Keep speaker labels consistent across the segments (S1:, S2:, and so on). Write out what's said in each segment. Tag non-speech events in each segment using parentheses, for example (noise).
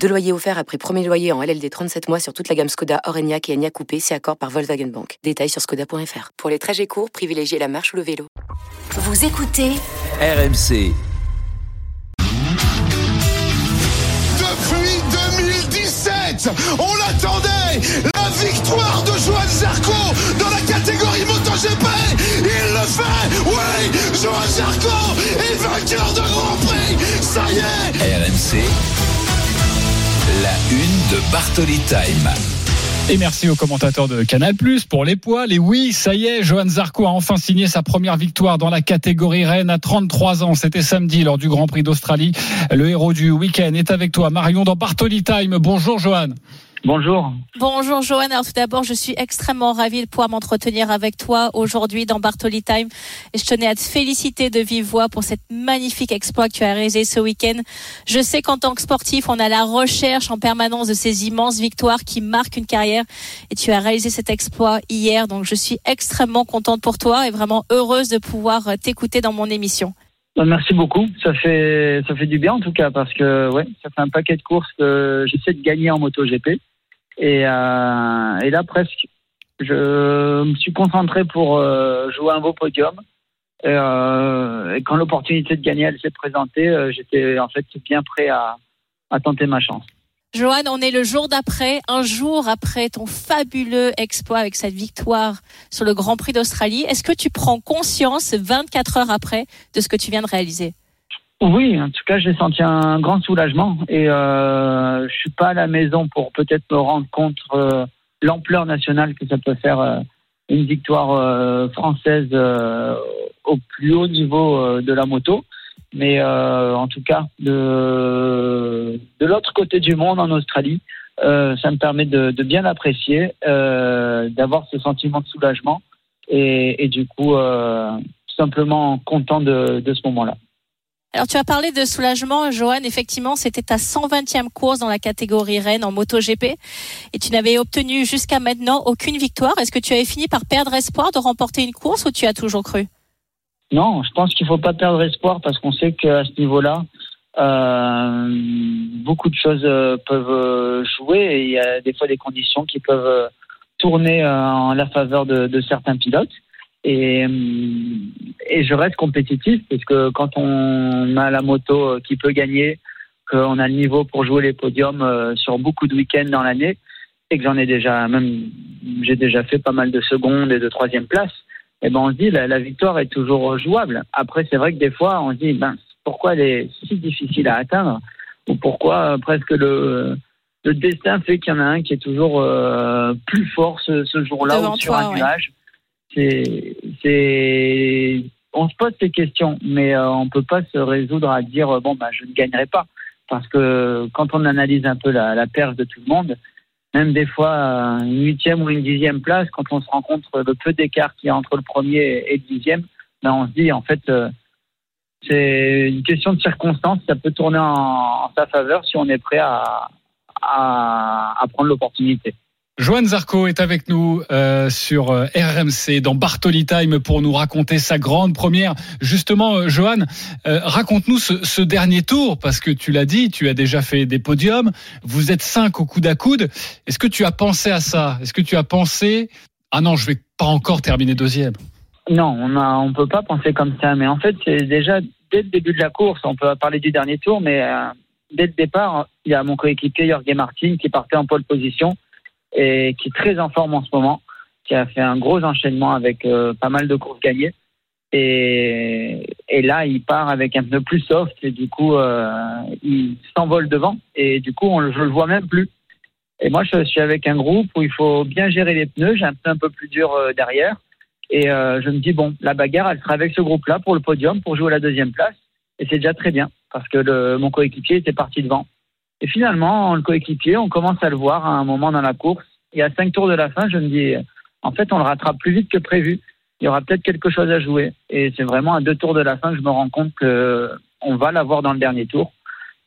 S1: Deux loyers offerts après premier loyer en LLD 37 mois sur toute la gamme Skoda, Orenia et Enya Coupé, c'est accord par Volkswagen Bank. Détails sur skoda.fr. Pour les trajets courts, privilégiez la marche ou le vélo.
S2: Vous écoutez
S3: RMC.
S4: Depuis 2017, on l'attendait La victoire de Johan Zarco dans la catégorie MotoGP Il le fait Oui Johan Zarco est vainqueur de Grand Prix Ça y est
S3: RMC. De Bartoli Time.
S5: Et merci aux commentateurs de Canal pour les poils. Et oui, ça y est, Johan Zarco a enfin signé sa première victoire dans la catégorie Rennes à 33 ans. C'était samedi lors du Grand Prix d'Australie. Le héros du week-end est avec toi, Marion, dans Bartoli Time. Bonjour, Johan.
S6: Bonjour.
S7: Bonjour Joanne. Alors tout d'abord, je suis extrêmement ravie de pouvoir m'entretenir avec toi aujourd'hui dans Bartoli Time. Et je tenais à te féliciter de vive voix pour cette magnifique exploit que tu as réalisé ce week-end. Je sais qu'en tant que sportif, on a la recherche en permanence de ces immenses victoires qui marquent une carrière. Et tu as réalisé cet exploit hier. Donc je suis extrêmement contente pour toi et vraiment heureuse de pouvoir t'écouter dans mon émission.
S6: Bah, Merci beaucoup. Ça fait ça fait du bien en tout cas parce que ouais, ça fait un paquet de courses que j'essaie de gagner en MotoGP. Et, euh, et là presque, je me suis concentré pour euh, jouer un beau podium. Et, euh, et quand l'opportunité de gagner elle s'est présentée, euh, j'étais en fait bien prêt à, à tenter ma chance.
S7: Joanne, on est le jour d'après, un jour après ton fabuleux exploit avec cette victoire sur le Grand Prix d'Australie. Est-ce que tu prends conscience 24 heures après de ce que tu viens de réaliser?
S6: Oui, en tout cas, j'ai senti un grand soulagement et euh, je suis pas à la maison pour peut-être me rendre compte euh, l'ampleur nationale que ça peut faire euh, une victoire française au plus haut niveau de la moto. Mais euh, en tout cas, de, de l'autre côté du monde, en Australie, euh, ça me permet de, bien l'apprécier, euh, d'avoir ce sentiment de soulagement et, du coup, tout simplement content de, de ce moment-là.
S7: Alors tu as parlé de soulagement, Joanne. Effectivement, c'était ta 120e course dans la catégorie Rennes en MotoGP et tu n'avais obtenu jusqu'à maintenant aucune victoire. Est-ce que tu avais fini par perdre espoir de remporter une course ou tu as toujours cru?
S6: Non, je pense qu'il faut pas perdre espoir parce qu'on sait qu'à ce niveau-là, euh, beaucoup de choses euh, peuvent euh, jouer et il y a des fois des conditions qui peuvent tourner en la faveur de, certains pilotes. Et, je reste compétitif parce que quand on a la moto qui peut gagner, qu'on a le niveau pour jouer les podiums sur beaucoup de week-ends dans l'année, et que j'en ai déjà, même j'ai déjà fait pas mal de secondes et de troisième place, et ben on se dit la, la victoire est toujours jouable. Après c'est vrai que des fois on se dit ben pourquoi elle est si difficile à atteindre? Ou pourquoi euh, presque le le destin fait qu'il y en a un qui est toujours euh, plus fort ce, ce jour-là ou sur
S7: toi,
S6: un nuage? C'est on se pose ces questions, mais euh, on peut pas se résoudre à dire bon bah je ne gagnerai pas parce que quand on analyse un peu la, la perche de tout le monde, même des fois euh, une huitième ou une dixième place, quand on se rend compte le peu d'écart qu'il y a entre le premier et le dixième, ben on se dit en fait euh, c'est une question de circonstance, ça peut tourner en, sa faveur si on est prêt à, à prendre l'opportunité.
S5: Johan Zarco est avec nous euh, sur euh, RMC dans Bartoli Time pour nous raconter sa grande première. Justement, euh, Johan, euh, raconte-nous ce, ce dernier tour parce que tu l'as dit, tu as déjà fait des podiums. Vous êtes cinq au coude à coude. Est-ce que tu as pensé à ça? Est-ce que tu as pensé ah non, je vais pas encore terminer deuxième?
S6: Non, on a, on peut pas penser comme ça. Mais en fait, c'est déjà dès le début de la course. On peut parler du dernier tour, mais euh, dès le départ, il y a mon coéquipier Jorge Martin qui partait en pole position et qui est très en forme en ce moment, qui a fait un gros enchaînement avec euh, pas mal de courses gagnées. Et, là, il part avec un pneu plus soft et du coup, euh, il s'envole devant et du coup, on, je le vois même plus. Et moi, je suis avec un groupe où il faut bien gérer les pneus. J'ai un pneu un peu plus dur euh, derrière. Et je me dis, bon, la bagarre, elle sera avec ce groupe-là pour le podium, pour jouer la deuxième place. Et c'est déjà très bien, parce que mon coéquipier était parti devant. Et finalement, le coéquipier, on commence à le voir à un moment dans la course. Et à cinq tours de la fin, je me dis, en fait, on le rattrape plus vite que prévu. il y aura peut-être quelque chose à jouer. Et c'est vraiment à deux tours de la fin que je me rends compte que on va l'avoir dans le dernier tour.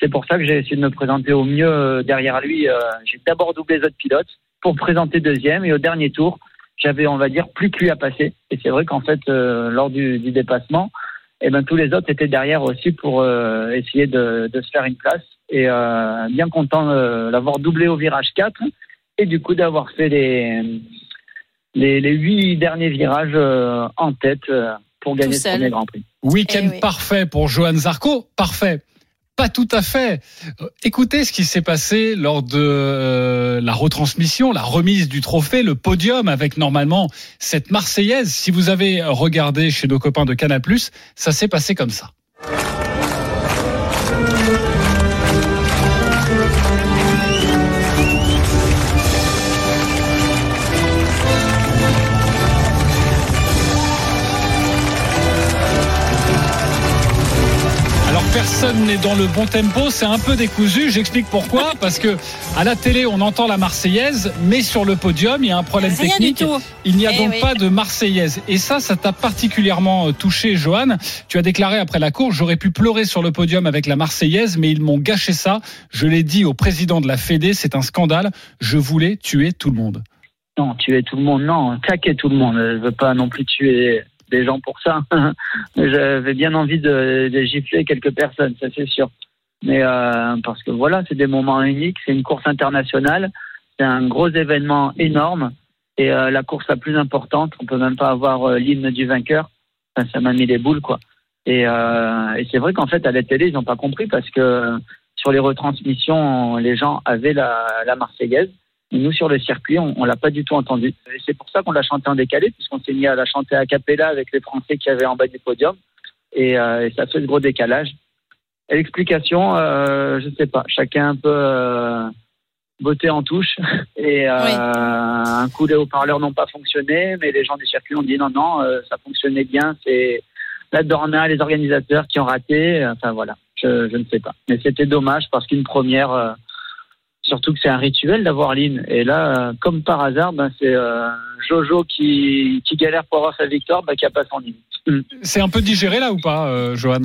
S6: C'est pour ça que j'ai essayé de me présenter au mieux euh, derrière lui. Euh, j'ai d'abord doublé les autres pilotes pour présenter deuxième et au dernier tour, j'avais, on va dire, plus que lui à passer. Et c'est vrai qu'en fait, euh, lors du, dépassement, eh ben, tous les autres étaient derrière aussi pour essayer de, se faire une place. Et euh, bien content euh, d'avoir doublé au virage 4 et du coup d'avoir fait les, les, les, huit derniers virages euh, en tête pour gagner ce premier Grand Prix.
S5: Week-end eh oui. parfait pour Johan Zarco, parfait. Pas tout à fait. Écoutez ce qui s'est passé lors de euh, la retransmission, la remise du trophée, le podium avec normalement cette Marseillaise. Si vous avez regardé chez nos copains de Canal+, ça s'est passé comme ça. Personne n'est dans le bon tempo, c'est un peu décousu. J'explique pourquoi. (laughs) Parce que à la télé, on entend la Marseillaise, mais sur le podium, il y a un problème
S7: Rien
S5: technique. Il n'y a
S7: Eh
S5: donc
S7: oui.
S5: pas de Marseillaise. Et ça, ça t'a particulièrement touché, Johan. Tu as déclaré après la course, j'aurais pu pleurer sur le podium avec la Marseillaise, mais ils m'ont gâché ça. Je l'ai dit au président de la Fédé, c'est un scandale. Je voulais tuer tout le monde.
S6: Non, tuer tout le monde, non, claquer tout le monde. Je veux pas non plus tuer des gens pour ça. (laughs) J'avais bien envie de, gifler quelques personnes, ça c'est sûr. Mais euh, parce que voilà, c'est des moments uniques, c'est une course internationale, c'est un gros événement énorme et euh, la course la plus importante, on peut même pas avoir euh, l'hymne du vainqueur. Ça m'a mis les boules quoi. Et, c'est vrai qu'en fait à la télé ils n'ont pas compris parce que sur les retransmissions les gens avaient la Marseillaise. Nous, sur le circuit, on, on l'a pas du tout entendu. Et c'est pour ça qu'on l'a chanté en décalé, puisqu'on s'est mis à la chanter à cappella avec les Français qui avaient en bas du podium. Et, euh, et ça fait ce gros décalage. Et l'explication, euh, je sais pas. Chacun un peu euh, botté en touche. (laughs) Et euh,
S7: Oui.
S6: un coup, les haut-parleurs n'ont pas fonctionné, mais les gens du circuit ont dit non, non, euh, ça fonctionnait bien. C'est la Dorna, les organisateurs qui ont raté. Enfin voilà, je, je ne sais pas. Mais c'était dommage parce qu'une première. Surtout que c'est un rituel d'avoir l'hymne. Et là, comme par hasard, ben, c'est euh, Jojo qui, qui galère pour avoir sa victoire, ben, qui a pas son hymne. Mm.
S5: C'est un peu digéré là ou pas, euh, Johan?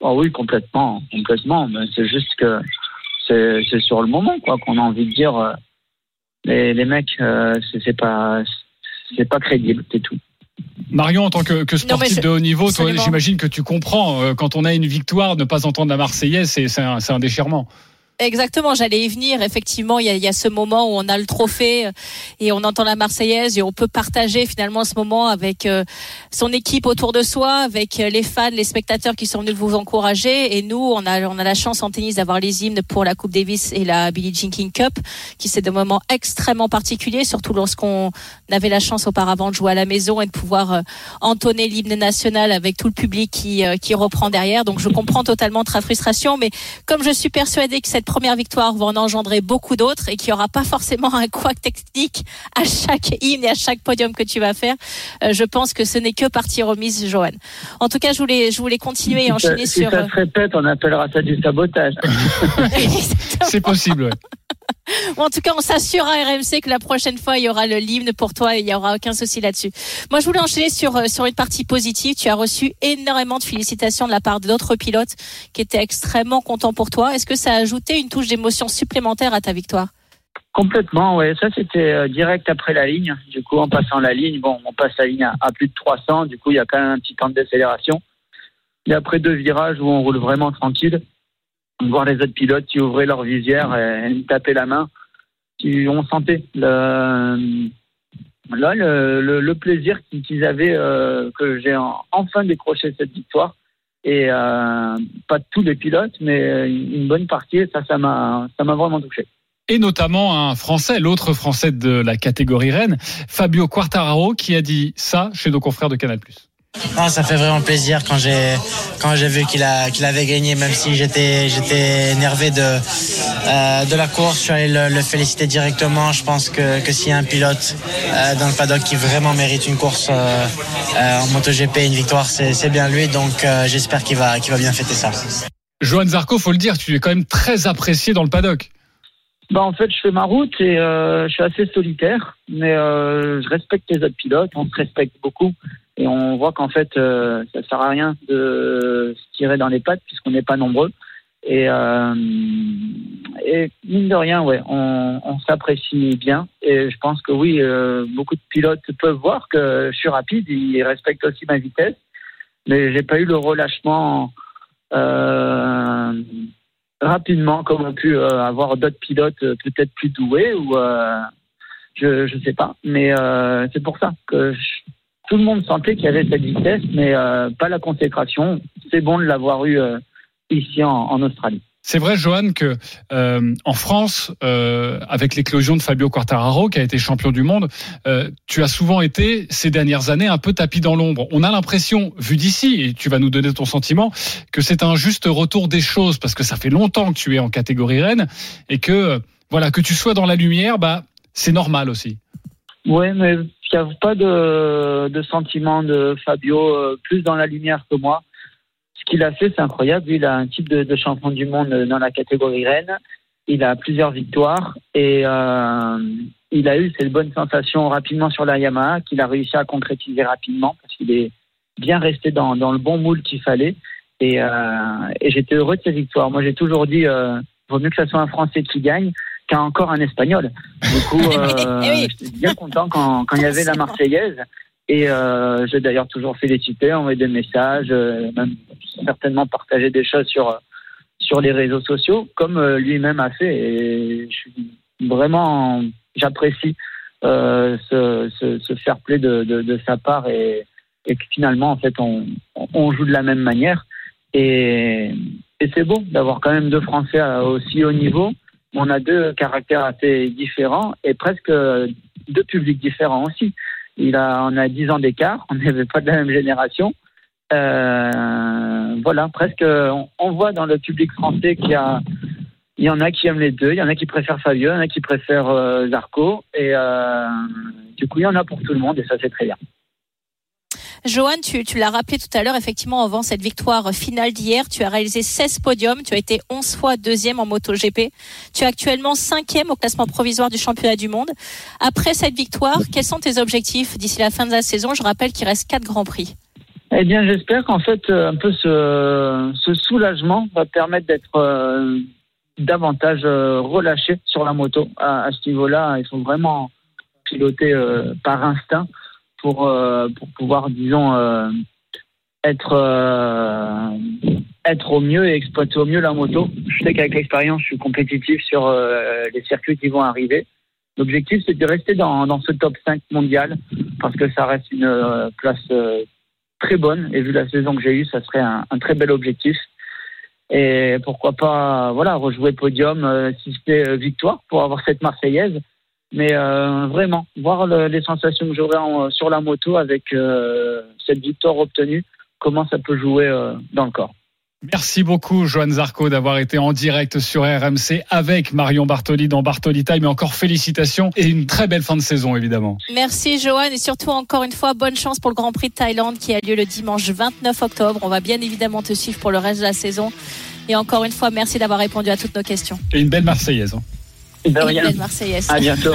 S6: Oh oui, complètement, complètement. Mais c'est juste que c'est c'est sur le moment, quoi, qu'on a envie de dire. euh, les, les mecs, euh, c'est c'est pas, c'est pas crédible, c'est tout.
S5: Marion, en tant que, que sportif de haut niveau, toi, j'imagine que tu comprends. euh, Quand on a une victoire, ne pas entendre la Marseillaise, c'est c'est un, c'est un déchirement.
S7: Exactement, j'allais y venir. Effectivement, il y, a, il y a ce moment où on a le trophée euh, et on entend la Marseillaise et on peut partager finalement ce moment avec euh, son équipe autour de soi, avec euh, les fans, les spectateurs qui sont venus vous encourager. Et nous, on a, on a la chance en tennis d'avoir les hymnes pour la Coupe Davis et la Billie Jean King Cup, qui c'est des moments extrêmement particuliers, surtout lorsqu'on avait la chance auparavant de jouer à la maison et de pouvoir entonner l'hymne national avec tout le public qui, qui reprend derrière. Donc je comprends totalement ta frustration, mais comme je suis persuadée que cette première victoire va en engendrer beaucoup d'autres et qu'il n'y aura pas forcément un couac technique à chaque hymne et à chaque podium que tu vas faire, euh, je pense que ce n'est que partie remise, Johan. En tout cas, je voulais, je voulais continuer et
S6: Si ça,
S7: enchaîner
S6: si
S7: sur.
S6: ça se répète, on appellera ça du sabotage. (laughs)
S5: C'est possible. ouais.
S7: En tout cas, on s'assure à RMC que la prochaine fois, il y aura le l'hymne pour toi et il n'y aura aucun souci là-dessus. Moi, je voulais enchaîner sur, euh, sur une partie positive. Tu as reçu énormément de félicitations de la part d'autres pilotes qui étaient extrêmement contents pour toi. Est-ce que ça a ajouté une touche d'émotion supplémentaire à ta victoire?
S6: Complètement, ouais. Ça, c'était euh, direct après la ligne. Du coup, en passant la ligne, bon, on passe la ligne à, à plus de 300. Du coup, il y a quand même un petit temps de décélération. Et après deux virages où on roule vraiment tranquille, voir les autres pilotes qui ouvraient leur visière et, me tapaient la main, qui, on sentait le, là, le, plaisir qu'ils avaient euh, que j'ai en- enfin décroché cette victoire. Et euh, pas tous les pilotes, mais une bonne partie. Ça m'a, ça m'a vraiment touché.
S5: Et notamment un Français, l'autre Français de la catégorie Rennes, Fabio Quartararo, qui a dit ça chez nos confrères de Canal+.
S2: Ça fait vraiment plaisir quand j'ai vu qu'il avait gagné, même si j'étais énervé de euh, de la course. Je suis allé le, féliciter directement. Je pense que que s'il y a un pilote euh, dans le paddock qui vraiment mérite une course euh, en MotoGP, une victoire, c'est bien lui. Donc j'espère qu'il va qu'il va bien fêter ça.
S5: Johan Zarco, faut le dire, tu es quand même très apprécié dans le paddock.
S6: Bah en fait, je fais ma route et euh, je suis assez solitaire, mais euh, je respecte les autres pilotes. On se respecte beaucoup et on voit qu'en fait, euh, ça sert à rien de se tirer dans les pattes puisqu'on n'est pas nombreux. Et, euh, mine de rien, ouais, on, s'apprécie bien. Et je pense que oui, beaucoup de pilotes peuvent voir que je suis rapide. Ils respectent aussi ma vitesse, mais j'ai pas eu le relâchement. Rapidement, comme ont pu euh, avoir d'autres pilotes euh, peut-être plus doués ou euh, je je sais pas. Mais c'est pour ça que tout le monde sentait qu'il y avait cette vitesse, mais pas la consécration. C'est bon de l'avoir eu ici en Australie.
S5: C'est vrai, Johan, que euh, en France, euh, avec l'éclosion de Fabio Quartararo, qui a été champion du monde, euh, tu as souvent été ces dernières années un peu tapis dans l'ombre. On a l'impression, vu d'ici, et tu vas nous donner ton sentiment, que c'est un juste retour des choses, parce que ça fait longtemps que tu es en catégorie reine, et que euh, voilà, que tu sois dans la lumière, bah c'est normal aussi.
S6: Ouais, mais a pas de, de sentiment de Fabio euh, plus dans la lumière que moi. Ce qu'il a fait, c'est incroyable. Il a un type de, de champion du monde dans la catégorie reine. Il a plusieurs victoires et euh, il a eu cette bonne sensation rapidement sur la Yamaha qu'il a réussi à concrétiser rapidement parce qu'il est bien resté dans, dans le bon moule qu'il fallait. Et, euh, et j'étais heureux de ces victoires. Moi, j'ai toujours dit, euh, vaut mieux que ce soit un Français qui gagne qu'un encore un Espagnol. Du coup, (laughs) euh,
S7: Eh
S6: j'étais bien content quand, quand il y avait la Marseillaise. Et euh, j'ai d'ailleurs toujours félicité, envoyé des messages, euh, même certainement partagé des choses sur sur les réseaux sociaux, comme euh, lui-même a fait. Et vraiment, j'apprécie ce, ce, ce fair play de, sa part et, que finalement, en fait, on, joue de la même manière. Et, et c'est beau d'avoir quand même deux Français aussi haut niveau. On a deux caractères assez différents et presque deux publics différents aussi. Il a, on a 10 ans d'écart, on n'avait pas de la même génération. Euh, voilà, presque, on, on voit dans le public français qu'il y a, il y en a qui aiment les deux, il y en a qui préfèrent Fabio, il y en a qui préfèrent euh, Zarco, et euh, du coup, il y en a pour tout le monde, et ça, c'est très bien.
S7: Johan, tu, l'as rappelé tout à l'heure, effectivement, avant cette victoire finale d'hier, tu as réalisé 16 podiums, tu as été 11 fois deuxième en MotoGP. Tu es actuellement cinquième au classement provisoire du championnat du monde. Après cette victoire, quels sont tes objectifs d'ici la fin de la saison? Je rappelle qu'il reste quatre grands prix.
S6: Eh bien, j'espère qu'en fait, euh, un peu ce, soulagement va permettre d'être euh, davantage euh, relâché sur la moto. À, à ce niveau-là, il faut vraiment piloter euh, par instinct pour, euh, pour pouvoir, disons, euh, être, euh, être au mieux et exploiter au mieux la moto. Je sais qu'avec l'expérience, je suis compétitif sur les circuits qui vont arriver. L'objectif, c'est de rester dans, dans ce top 5 mondial parce que ça reste une place très bonne et vu la saison que j'ai eue, ça serait un, très bel objectif. Et pourquoi pas, voilà, rejouer podium euh, si c'était victoire pour avoir cette Marseillaise. Mais euh, vraiment, voir le- les sensations que j'aurai sur la moto avec euh, cette victoire obtenue, comment ça peut jouer euh, dans le corps.
S5: Merci beaucoup, Johan Zarco, d'avoir été en direct sur RMC avec Marion Bartoli dans Bartoli Time. Et encore félicitations et une très belle fin de saison, évidemment.
S7: Merci Johan et surtout encore une fois bonne chance pour le Grand Prix de Thaïlande qui a lieu le dimanche 29 octobre. On va bien évidemment te suivre pour le reste de la saison. Et encore une fois, merci d'avoir répondu à toutes nos questions.
S5: Et une belle Marseillaise. hein.
S6: De rien.
S7: belle Marseillaise.
S6: À bientôt.